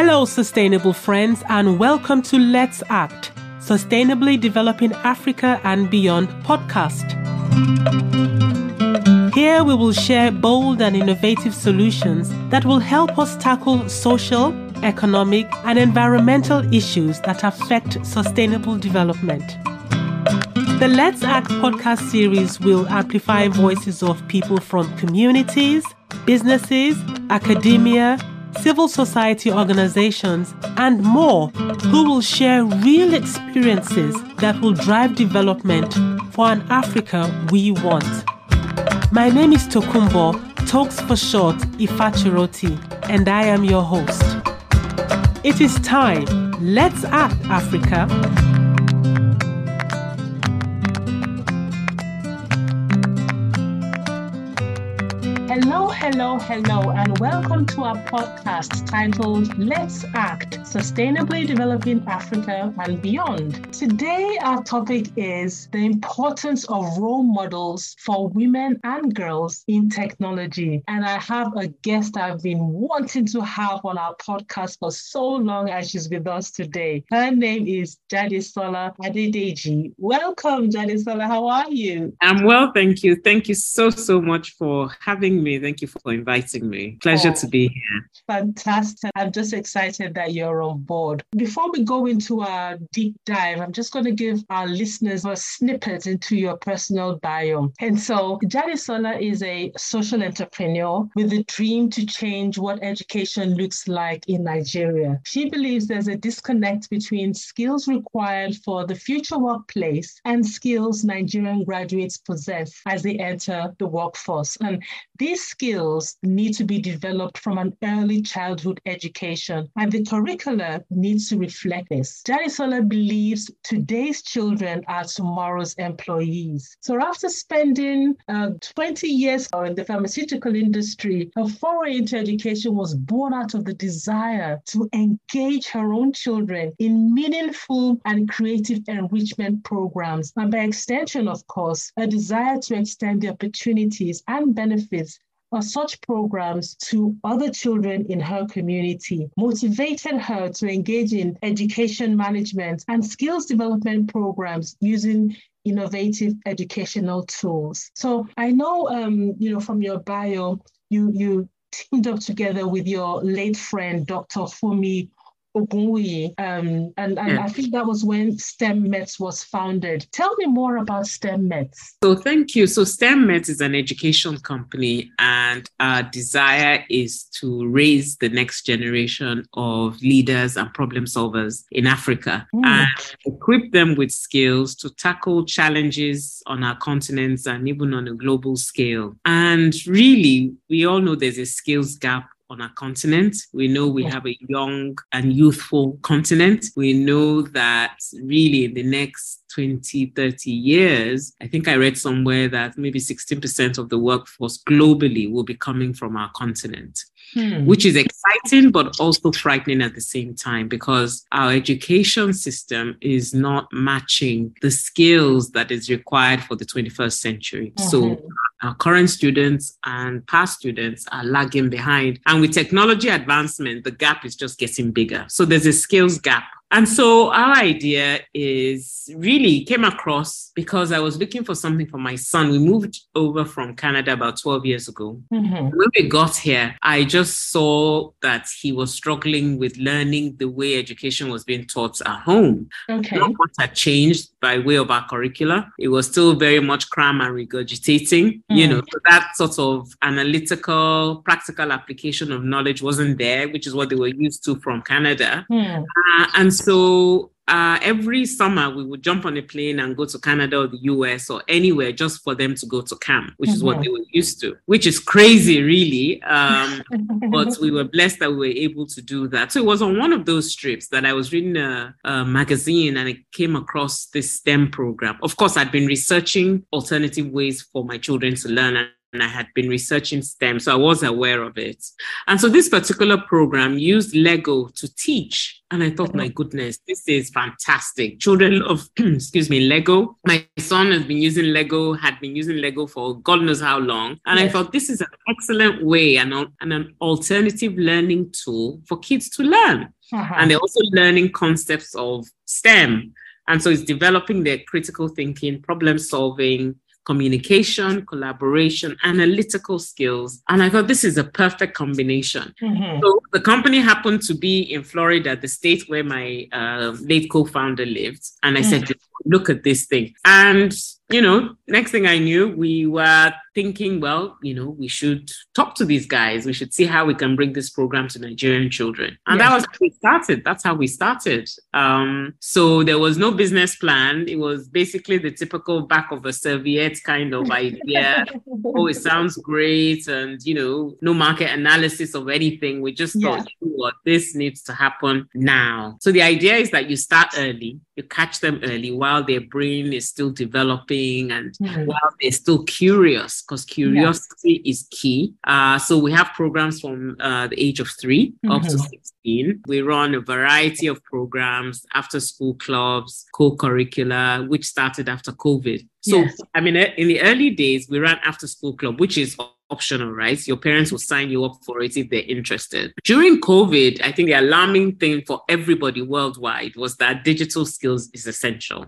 Hello, sustainable friends, and welcome to Let's Act, Sustainably Developing Africa and Beyond podcast. Here we will share bold and innovative solutions that will help us tackle social, economic, and environmental issues that affect sustainable development. The Let's Act podcast series will amplify voices of people from communities, businesses, academia, civil society organizations, and more who will share real experiences that will drive development for an Africa we want. My name is Tokunbo, Toks for short, Ifaturoti, and I am your host. It is time. Let's act, Africa. Hello, hello, and welcome to our podcast titled Let's Act Sustainably Developing Africa and Beyond. Today, our topic is the importance of role models for women and girls in technology. And I have a guest I've been wanting to have on our podcast for so long, and she's with us today. Her name is Jadesola Adedeji. Welcome, Jadesola. How are you? I'm well, thank you. Thank you so, so much for having me. Thank you for inviting me. Pleasure oh, to be here. Fantastic. I'm just excited that you're on board. Before we go into our deep dive, I'm just going to give our listeners a snippet into your personal bio. And so, Jadesola is a social entrepreneur with a dream to change what education looks like in Nigeria. She believes there's a disconnect between skills required for the future workplace and skills Nigerian graduates possess as they enter the workforce. And these skills need to be developed from an early childhood education, and the curricula needs to reflect this. Jadesola believes today's children are tomorrow's employees. So after spending uh, 20 years in the pharmaceutical industry, her foray into education was born out of the desire to engage her own children in meaningful and creative enrichment programs, and by extension, of course, a desire to extend the opportunities and benefits of such programs to other children in her community, motivated her to engage in education management and skills development programs using innovative educational tools. So I know, um, you know, from your bio, you you teamed up together with your late friend, Dr. Funmi Ogunwuyi, um, and, and yeah. I think that was when STEM Mets was founded. Tell me more about STEM Mets. So thank you. So STEM Mets is an education company, and our desire is to raise the next generation of leaders and problem solvers in Africa mm. and equip them with skills to tackle challenges on our continents and even on a global scale. And really, we all know there's a skills gap on our continent. We know we have a young and youthful continent. We know that really in the next 20, 30 years, I think I read somewhere that maybe 16% of the workforce globally will be coming from our continent, hmm. which is exciting, but also frightening at the same time because our education system is not matching the skills that is required for the 21st century. Mm-hmm. So our current students and past students are lagging behind. And with technology advancement, the gap is just getting bigger. So there's a skills gap and so our idea is really came across because I was looking for something for my son. We moved over from Canada about 12 years ago. Mm-hmm. When we got here, I just saw that he was struggling with learning the way education was being taught at home. Okay. Not what had changed by way of our curricula. It was still very much cram and regurgitating. Mm. You know, so that sort of analytical, practical application of knowledge wasn't there, which is what they were used to from Canada. Mm. Uh, and so uh, every summer we would jump on a plane and go to Canada or the US or anywhere just for them to go to camp, which mm-hmm. is what mm-hmm. they were used to, which is crazy, really. Um, but we were blessed that we were able to do that. So it was on one of those trips that I was reading a, a magazine and I came across this STEM program. Of course, I'd been researching alternative ways for my children to learn. And I had been researching STEM, so I was aware of it. And so this particular program used Lego to teach. And I thought, my goodness, this is fantastic. Children of, excuse me, Lego. My son has been using Lego, had been using Lego for God knows how long. And yes. I thought this is an excellent way and, and an alternative learning tool for kids to learn. Uh-huh. And they're also learning concepts of STEM. And so it's developing their critical thinking, problem solving, communication, collaboration, analytical skills. And I thought this is a perfect combination. Mm-hmm. So the company happened to be in Florida, the state where my uh, late co founder lived. And I mm-hmm. said, look at this thing. And you know, next thing I knew, we were thinking, well, you know, we should talk to these guys. We should see how we can bring this program to Nigerian children. And that was how we started. That's how we started. Um, so there was no business plan. It was basically the typical back of a serviette kind of idea. oh, it sounds great. And, you know, no market analysis of anything. We just thought, yeah. what, this needs to happen now. So the idea is that you start early, you catch them early while their brain is still developing and mm-hmm. while they're still curious, because curiosity yeah. is key. Uh, so we have programs from uh, the age of 3 mm-hmm. up to mm-hmm. 16. We run a variety of programs, after school clubs, co curricular, which started after COVID. So, yes. I mean, in the early days, we ran after school club, which is optional, right? Your parents will sign you up for it if they're interested. During COVID, I think the alarming thing for everybody worldwide was that digital skills is essential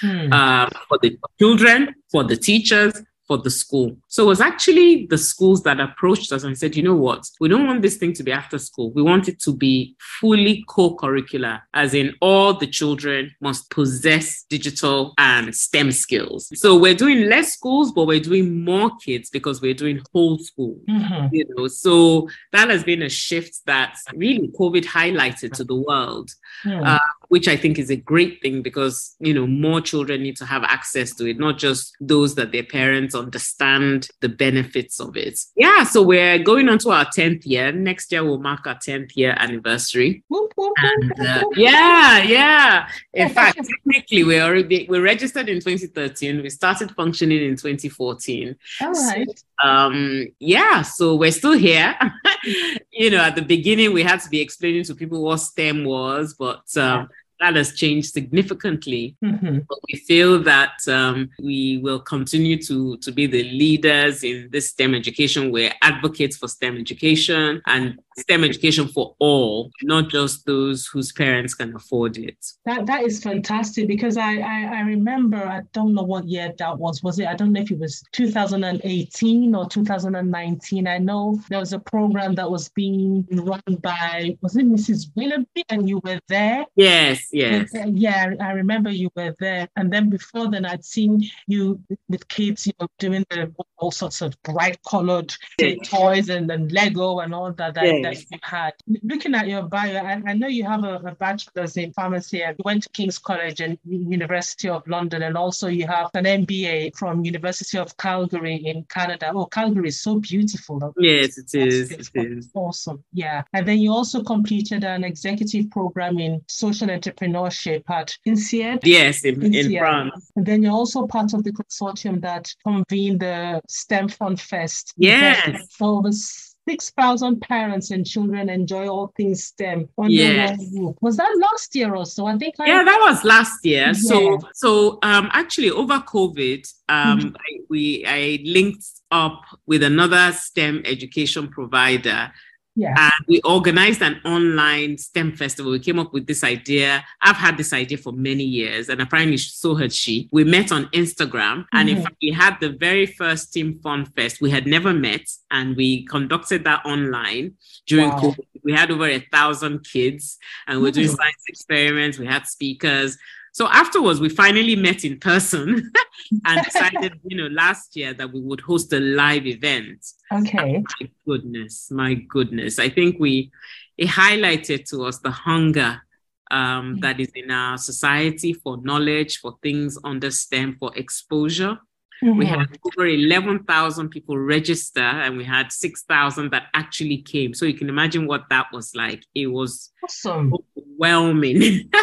hmm. uh, for the children, for the teachers, for the school. So it was actually the schools that approached us and said, you know what, we don't want this thing to be after school. We want it to be fully co curricular, as in all the children must possess digital and STEM skills. So we're doing less schools, but we're doing more kids because we're doing whole school. Mm-hmm. You know, so that has been a shift that really COVID highlighted to the world. Mm. Uh, which I think is a great thing because you know more children need to have access to it, not just those that their parents understand the benefits of it. Yeah, so we're going on to our 10th year. Next year we'll mark our 10th year anniversary. and, uh, yeah, yeah. In fact, technically we already we registered in 2013. We started functioning in 2014. All right. So, um, yeah, so we're still here. you know, at the beginning we had to be explaining to people what STEM was, but um, that has changed significantly. Mm-hmm. But we feel that um, we will continue to, to be the leaders in this STEM education. We're advocates for STEM education and STEM education for all, not just those whose parents can afford it. That that is fantastic because I, I, I remember I don't know what year that was. Was it? I don't know if it was 2018 or 2019. I know there was a program that was being run by was it Mrs. Willoughby and you were there. Yes, yes. Yeah, I remember you were there. And then before then, I'd seen you with kids, you know, doing the all sorts of bright colored yes. toys and, and Lego and all that. that that you had. Looking at your bio, I, I know you have a, a, bachelor's in pharmacy you went to King's College and University of London, and also you have an MBA from University of Calgary in Canada. Oh, Calgary is so beautiful. Yes, it is. It is. Awesome. Yeah. And then you also completed an executive program in social entrepreneurship at INSEAD. Yes, in, in France. And then you're also part of the consortium that convened the STEM Fun Fest. Yes. So was 6,000 parents and children enjoy all things STEM under yes. one roof. Was that last year or so? I think. I... Yeah, that was last year. Yeah. So, so um, actually, over COVID, um, mm-hmm. I, we I linked up with another STEM education provider yeah. And we organized an online STEM festival. We came up with this idea. I've had this idea for many years, and apparently so had she. We met on Instagram, and mm-hmm. in fact, we had the very first STEM Fun Fest. We had never met, and we conducted that online during wow. COVID. We had over a thousand kids, and we are doing mm-hmm. science experiments. We had speakers. So afterwards, we finally met in person and decided, you know, last year that we would host a live event. Okay. my goodness, my goodness. I think we it highlighted to us the hunger um, that is in our society for knowledge, for things under STEM, for exposure. Mm-hmm. We had over 11,000 people register and we had 6,000 that actually came. So you can imagine what that was like. It was awesome. overwhelming.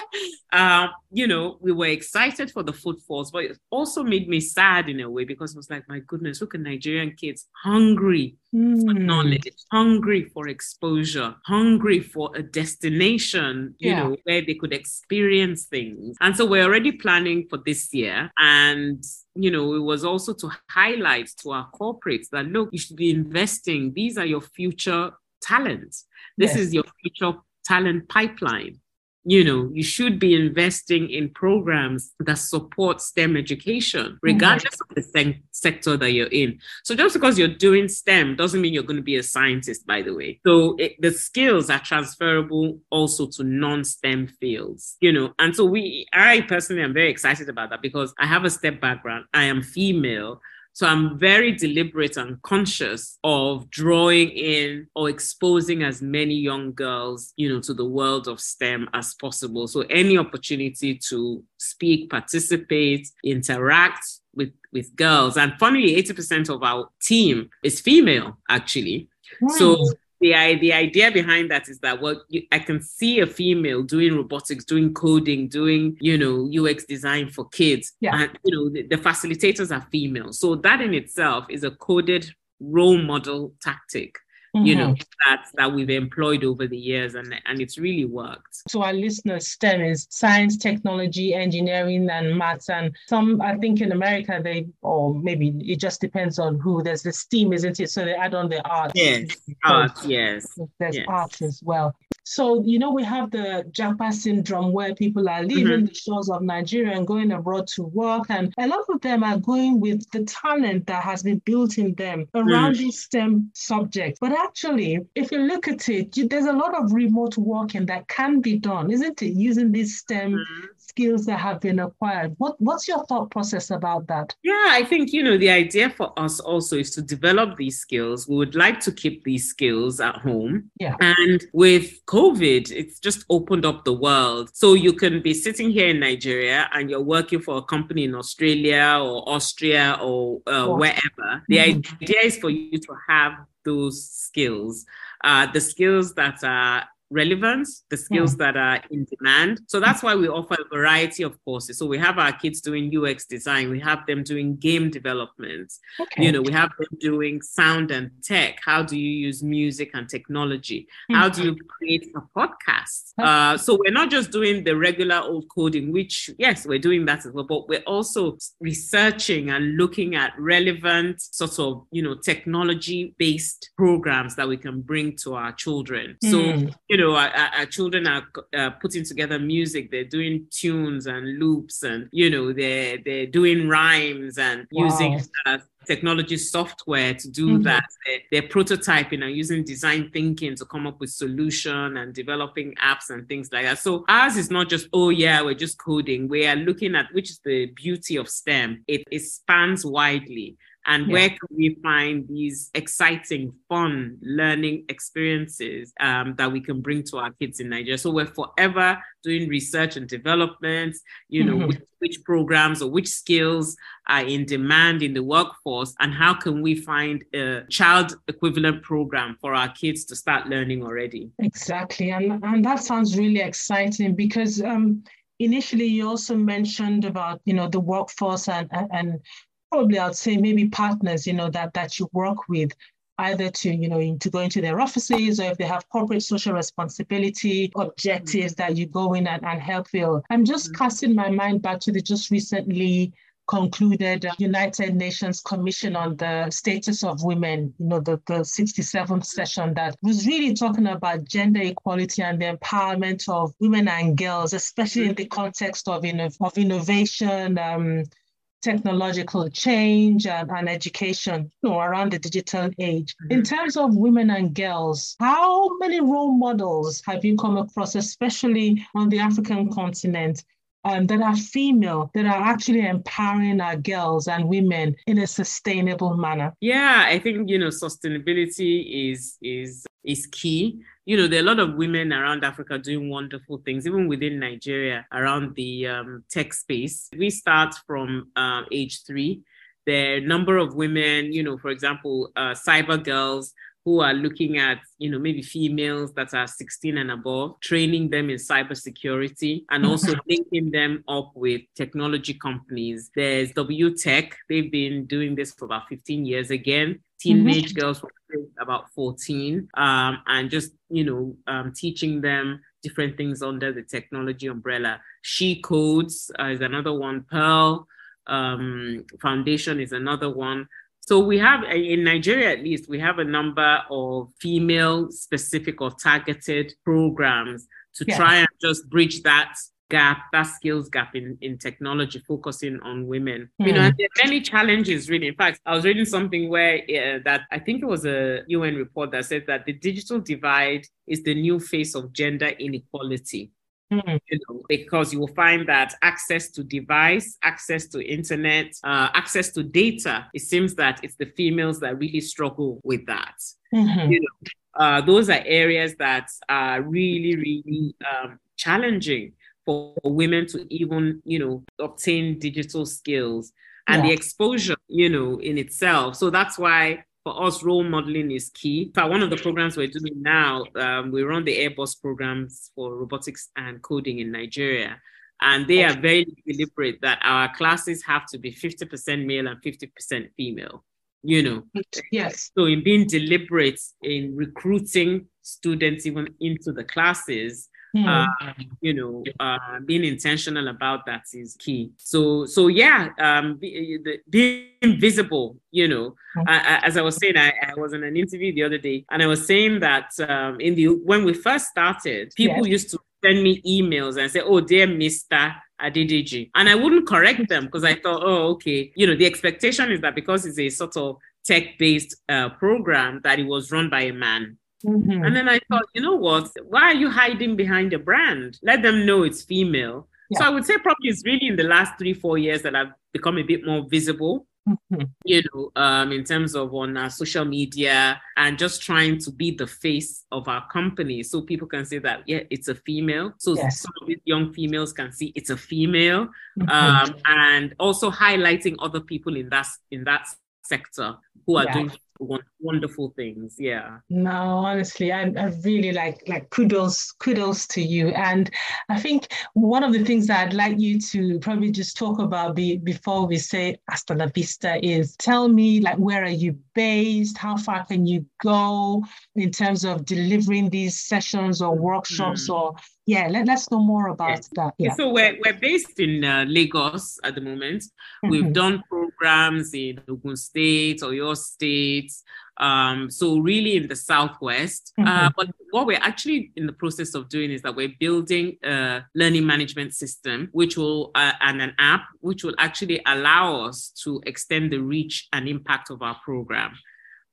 uh, you know, we were excited for the footfalls, but it also made me sad in a way because it was like, my goodness, look at Nigerian kids hungry mm. for hmm. knowledge, hungry for exposure, hungry for a destination, you yeah. know, where they could experience things. And so we're already planning for this year. And you know, it was also to highlight to our corporates that look, you should be investing. These are your future talents. This yes. is your future talent pipeline you know you should be investing in programs that support stem education mm-hmm. regardless mm-hmm. of the se- sector that you're in so just because you're doing stem doesn't mean you're going to be a scientist by the way so it, the skills are transferable also to non-stem fields you know and so we i personally am very excited about that because i have a STEM background i am female so I'm very deliberate and conscious of drawing in or exposing as many young girls, you know, to the world of STEM as possible. So any opportunity to speak, participate, interact with, with girls. And funnily, 80% of our team is female, actually. Right. So the, the idea behind that is that well you, i can see a female doing robotics doing coding doing you know ux design for kids. Yeah. and you know the, the facilitators are female. So that in itself is a coded role model tactic mm-hmm. you know that that we've employed over the years and and it's really worked so our listeners stem is science technology engineering and maths and some i think in america they or maybe it just depends on who there's the steam isn't it so they add on the art yes art yes there's yes. art as well so, you know, we have the Japa syndrome where people are leaving mm-hmm. the shores of Nigeria and going abroad to work. And a lot of them are going with the talent that has been built in them around mm. these STEM subjects. But actually, if you look at it, you, there's a lot of remote working that can be done, isn't it? Using these STEM mm-hmm. Skills that have been acquired. What, what's your thought process about that? Yeah, I think, you know, the idea for us also is to develop these skills. We would like to keep these skills at home. Yeah. And with COVID, it's just opened up the world. So you can be sitting here in Nigeria and you're working for a company in Australia or Austria or uh, wherever. The mm-hmm. idea is for you to have those skills, uh, the skills that are relevance, the skills that are in demand. So that's why we offer a variety of courses. So we have our kids doing UX design, we have them doing game development, okay. you know, we have them doing sound and tech. How do you use music and technology? Mm. How do you create a podcast? Uh, so we're not just doing the regular old coding, which, yes, we're doing that as well, but we're also researching and looking at relevant sort of, you know, technology based programs that we can bring to our children. So, mm. you know, know, our, our children are uh, putting together music. They're doing tunes and loops, and you know, they're they're doing rhymes and wow. using uh, technology software to do mm-hmm. that. They're, they're, prototyping and using design thinking to come up with solution and developing apps and things like that. So ours is not just, oh yeah, we're just coding. We are looking at which is the beauty of STEM. It, it spans widely and yeah. where can we find these exciting fun learning experiences um, that we can bring to our kids in nigeria so we're forever doing research and development you know mm-hmm. which, which, programs or which skills are in demand in the workforce and how can we find a child equivalent program for our kids to start learning already exactly and, and that sounds really exciting because um, initially you also mentioned about you know the workforce and and probably I'd say maybe partners, you know, that that you work with either to, you know, to go into their offices or if they have corporate social responsibility objectives mm-hmm. that you go in and, and help fill. I'm just mm-hmm. casting my mind back to the just recently concluded United Nations Commission on the Status of Women, you know, the, the 67th session that was really talking about gender equality and the empowerment of women and girls, especially in the context of, you know, of innovation, um, technological change and, and education you know, around the digital age. Mm-hmm. In terms of women and girls, how many role models have you come across, especially on the African continent, um, that are female, that are actually empowering our girls and women in a sustainable manner? Yeah, I think you know sustainability is is is key you know, there are a lot of women around Africa doing wonderful things, even within Nigeria, around the um, tech space. We start from uh, age three. There The number of women, you know, for example, uh, cyber girls who are looking at, you know, maybe females that are 16 and above, training them in cybersecurity and also linking them up with technology companies. There's W.TEC. They've been doing this for about 15 years again. Teenage mm-hmm. girls about 14 um, and just, you know, um, teaching them different things under the technology umbrella. She Codes uh, is another one. Pearl um, Foundation is another one. So we have in Nigeria, at least, we have a number of female specific or targeted programs to yeah. try and just bridge that gap, that skills gap in, in technology, focusing on women. Mm. You know, hmm. there are many challenges really. In fact, I was reading something where uh, that I think it was a UN report that said that the digital divide is the new face of gender inequality. Mm. You know, because you will find that access to device, access to internet, uh, access to data, it seems that it's the females that really struggle with that. Mm-hmm. You know, uh, those are areas that are really, really um, challenging for women to even, you know, obtain digital skills and yeah. the exposure, you know, in itself. So that's why for us, role modeling is key. For one of the programs we're doing now, um, we run the Airbus programs for robotics and coding in Nigeria. And they are very deliberate that our classes have to be 50% male and 50% female, you know. Yes. So in being deliberate in recruiting students even into the classes, Mm. Uh, you know, uh, being intentional about that is key. So, so yeah, um, be, the, being visible. You know, mm. uh, as I was saying, I, I, was in an interview the other day, and I was saying that um, in the when we first started, people yes. used to send me emails and say, "Oh, dear Mister." Adedeji. And I wouldn't correct them because I thought, oh, okay. You know, the expectation is that because it's a sort of tech based uh, program, that it was run by a man. Mm-hmm. And then I thought, you know what? Why are you hiding behind a brand? Let them know it's female. Yeah. So I would say probably it's really in the last three, four years that I've become a bit more visible. Mm-hmm. You know, um, in terms of on our social media and just trying to be the face of our company, so people can say that yeah, it's a female. So yes. some of these young females can see it's a female, mm-hmm. um, and also highlighting other people in that in that sector who are yeah. doing wonderful things yeah. No honestly I, I really like like kudos kudos to you. And i think one of the things that i'd like you to probably just talk about be, before we say hasta la vista is tell me like where are you based? How far can you go in terms of delivering these sessions or workshops mm. or yeah let, us know more about yes. that yeah so we're, we're based in uh, lagos at the moment mm-hmm. we've done programs in ogun state or your state um, so really in the southwest. Uh, mm-hmm. Uh, but what we're actually in the process of doing is that we're building a learning management system, which will uh, and an app which will actually allow us to extend the reach and impact of our program.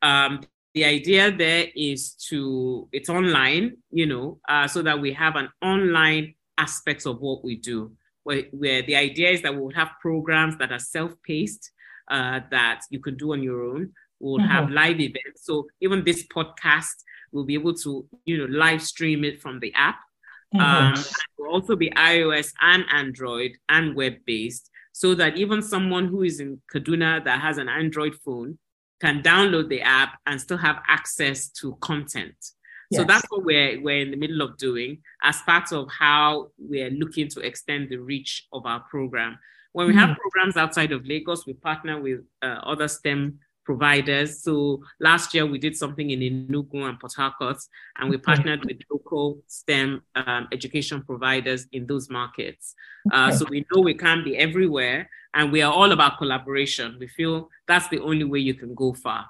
Um, the idea there is to it's online, you know, uh, so that we have an online aspect of what we do. Where, where the idea is that we will have programs that are self-paced uh, that you can do on your own We'll mm-hmm. have live events. So even this podcast, we'll be able to, you know, live stream it from the app. Mm-hmm. Um, will also be iOS and Android and web based, so that even someone who is in Kaduna that has an Android phone can download the app and still have access to content. Yes. So that's what we're, we're in the middle of doing as part of how we're looking to extend the reach of our program. When we mm-hmm. have programs outside of Lagos, we partner with uh, other STEM providers. So last year we did something in Enugu and Port Harcourt, and we partnered with local STEM um, education providers in those markets. Uh, so we know we can't be everywhere, and we are all about collaboration. We feel that's the only way you can go far.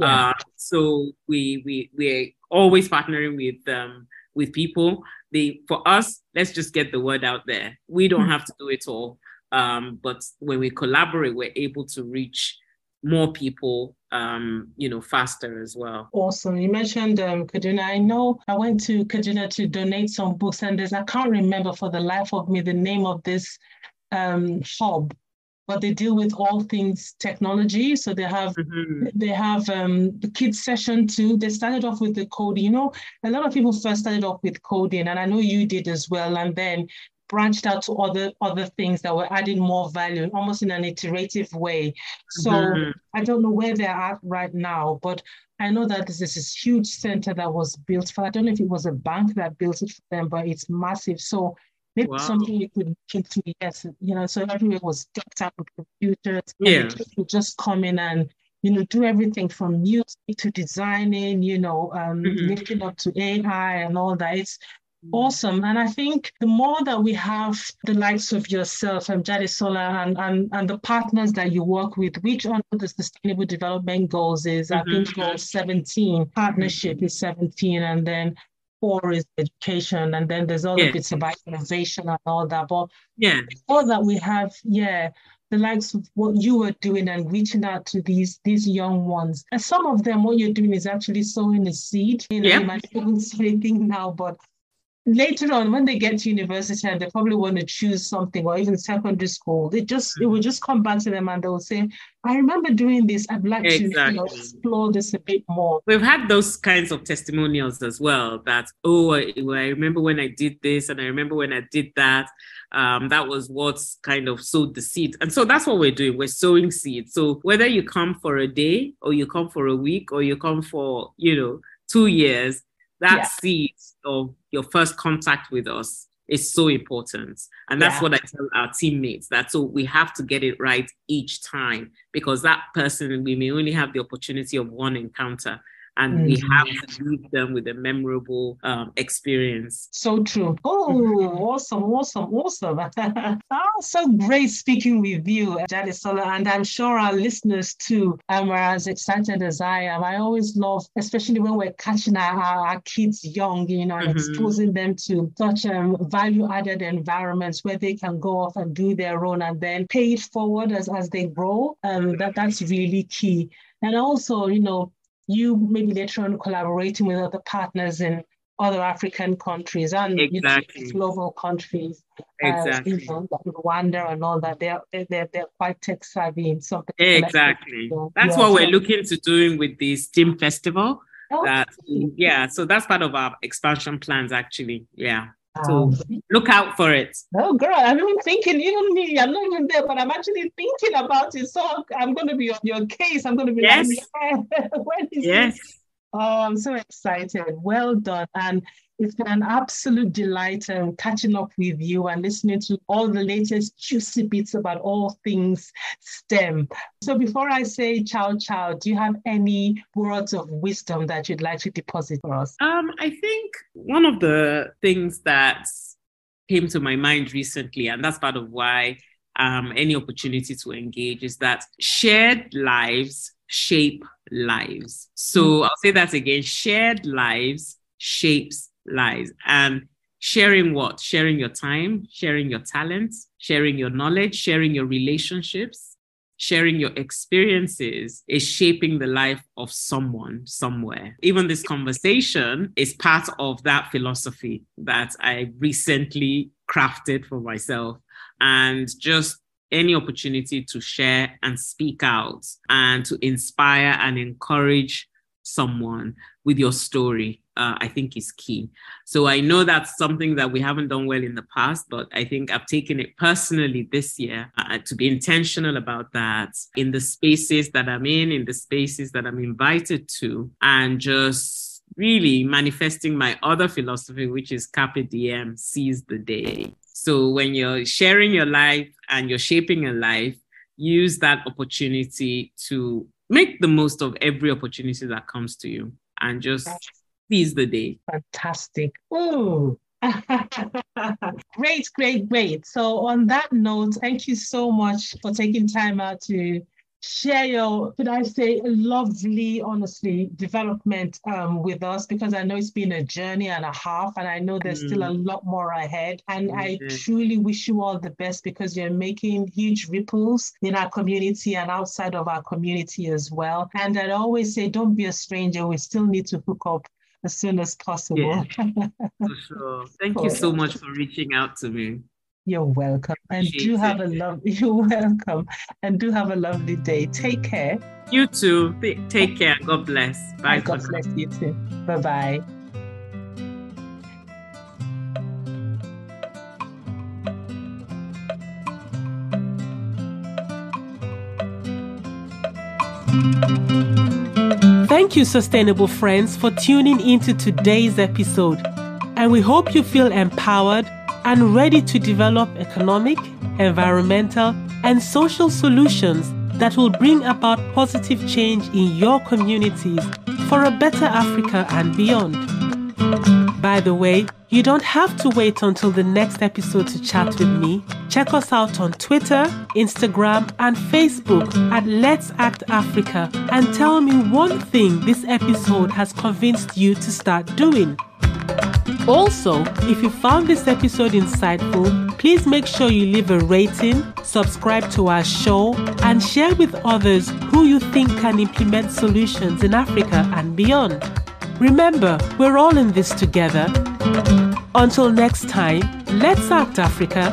Yeah. Uh, so we we we're always partnering with um, with people. They for us, let's just get the word out there. We don't hmm. have to do it all, um, but when we collaborate, we're able to reach more people um, you know, faster as well. Awesome. You mentioned um, Kaduna. I know I went to Kaduna to donate some books, and there's I can't remember for the life of me the name of this um, hub, but they deal with all things technology. So they have mm-hmm. they have um, the kids session too. They started off with the coding. You know, a lot of people first started off with coding, and I know you did as well. And then branched out to other other things that were adding more value, almost in an iterative way. So mm-hmm. I don't know where they're at right now, but I know that this is this huge center that was built for, I don't know if it was a bank that built it for them, but it's massive. So maybe wow. something you could look into, yes, you know, so everywhere was decked up with computers. Yeah. You just come in and, you know, do everything from music to designing, you know, um, mm-hmm. lifting up to AI and all that. It's Awesome. And I think the more that we have the likes of yourself and Jadesola and, and, and the partners that you work with, which under the Sustainable Development Goals is, mm-hmm. I think, goal 17, partnership is 17, and then four is education, and then there's all yeah. bits about innovation and all that. But yeah, all that we have, yeah, the likes of what you were doing and reaching out to these these young ones. And some of them, what you're doing is actually sowing a seed. You know, yeah. you might not say anything now, but later on when they get to university and they probably want to choose something or even secondary school they just it will just come back to them and they'll say i remember doing this. I'd like exactly. to you know, explore this a bit more. We've had those kinds of testimonials as well that oh I, I remember when i did this and i remember when i did that. Um, that was what's kind of sowed the seed. And so that's what we're doing. We're sowing seeds. So whether you come for a day or you come for a week or you come for you know two years that yeah. seed of your first contact with us is so important. And that's yeah. what I tell our teammates that so we have to get it right each time because that person, we may only have the opportunity of one encounter and mm-hmm. we have to leave them with a memorable um, experience. So true. Oh, awesome, awesome, awesome. oh, so great speaking with you, Jadesola, and I'm sure our listeners too um, are as excited as I am. I always love, especially when we're catching our, our kids young, you know, and mm-hmm. exposing them to such um, value-added environments where they can go off and do their own and then pay it forward as, as they grow. Um, that, that's really key. And also, you know, you maybe later on collaborating with other partners in other African countries and exactly. global countries, exactly. Uh, you know, Rwanda and all that. They're they're they're quite tech savvy in something. Exactly. That's yeah. what we're looking to doing with the STEAM festival. Oh. That yeah, so that's part of our expansion plans actually. Yeah. So um, look out for it. Oh, girl, I'm even thinking, even me, I'm not even there, but I'm actually thinking about it. So I'm going to be on your case. I'm going to be yes. like, when is yes. This? Oh, I'm so excited. Well done. And it's been an absolute delight um, catching up with you and listening to all the latest juicy bits about all things STEM. So before I say ciao ciao, do you have any words of wisdom that you'd like to deposit for us? Um, I think one of the things that came to my mind recently, and that's part of why um, any opportunity to engage, is that shared lives shape lives. So mm-hmm. I'll say that again shared lives shapes lies. And sharing what? Sharing your time, sharing your talents, sharing your knowledge, sharing your relationships, sharing your experiences is shaping the life of someone somewhere. Even this conversation is part of that philosophy that I recently crafted for myself. And just any opportunity to share and speak out and to inspire and encourage someone with your story, uh, I think is key. So I know that's something that we haven't done well in the past, but I think I've taken it personally this year uh, to be intentional about that in the spaces that I'm in, in the spaces that I'm invited to, and just really manifesting my other philosophy, which is Carpe Diem, seize the day. So when you're sharing your life and you're shaping your life, use that opportunity to make the most of every opportunity that comes to you and just seize the day. Fantastic. Oh, great, great, great. So, on that note, thank you so much for taking time out to share your, could I say, lovely, honestly, development um, with us because I know it's been a journey and a half, and I know there's mm. still a mm. lot more ahead. And mm-hmm. I truly wish you all the best because you're making huge ripples in our community and outside of our community as well. And I'd always say, don't be a stranger. We still need to hook up as soon as possible. Yeah, for sure. Thank you so much for reaching out to me. You're welcome. And do have a love you're welcome. And do have a lovely day. Take care. You too. Take care. God bless. Bye. God bless you too. Bye-bye. Thank you, sustainable friends, for tuning into today's episode. And we hope you feel empowered and ready to develop economic, environmental, and social solutions that will bring about positive change in your communities for a better Africa and beyond. By the way, you don't have to wait until the next episode to chat with me. Check us out on Twitter, Instagram, and Facebook at Let's Act Africa and tell me one thing this episode has convinced you to start doing. Also, if you found this episode insightful, please make sure you leave a rating, subscribe to our show, and share with others who you think can implement solutions in Africa and beyond. Remember, we're all in this together. Until next time, let's act Africa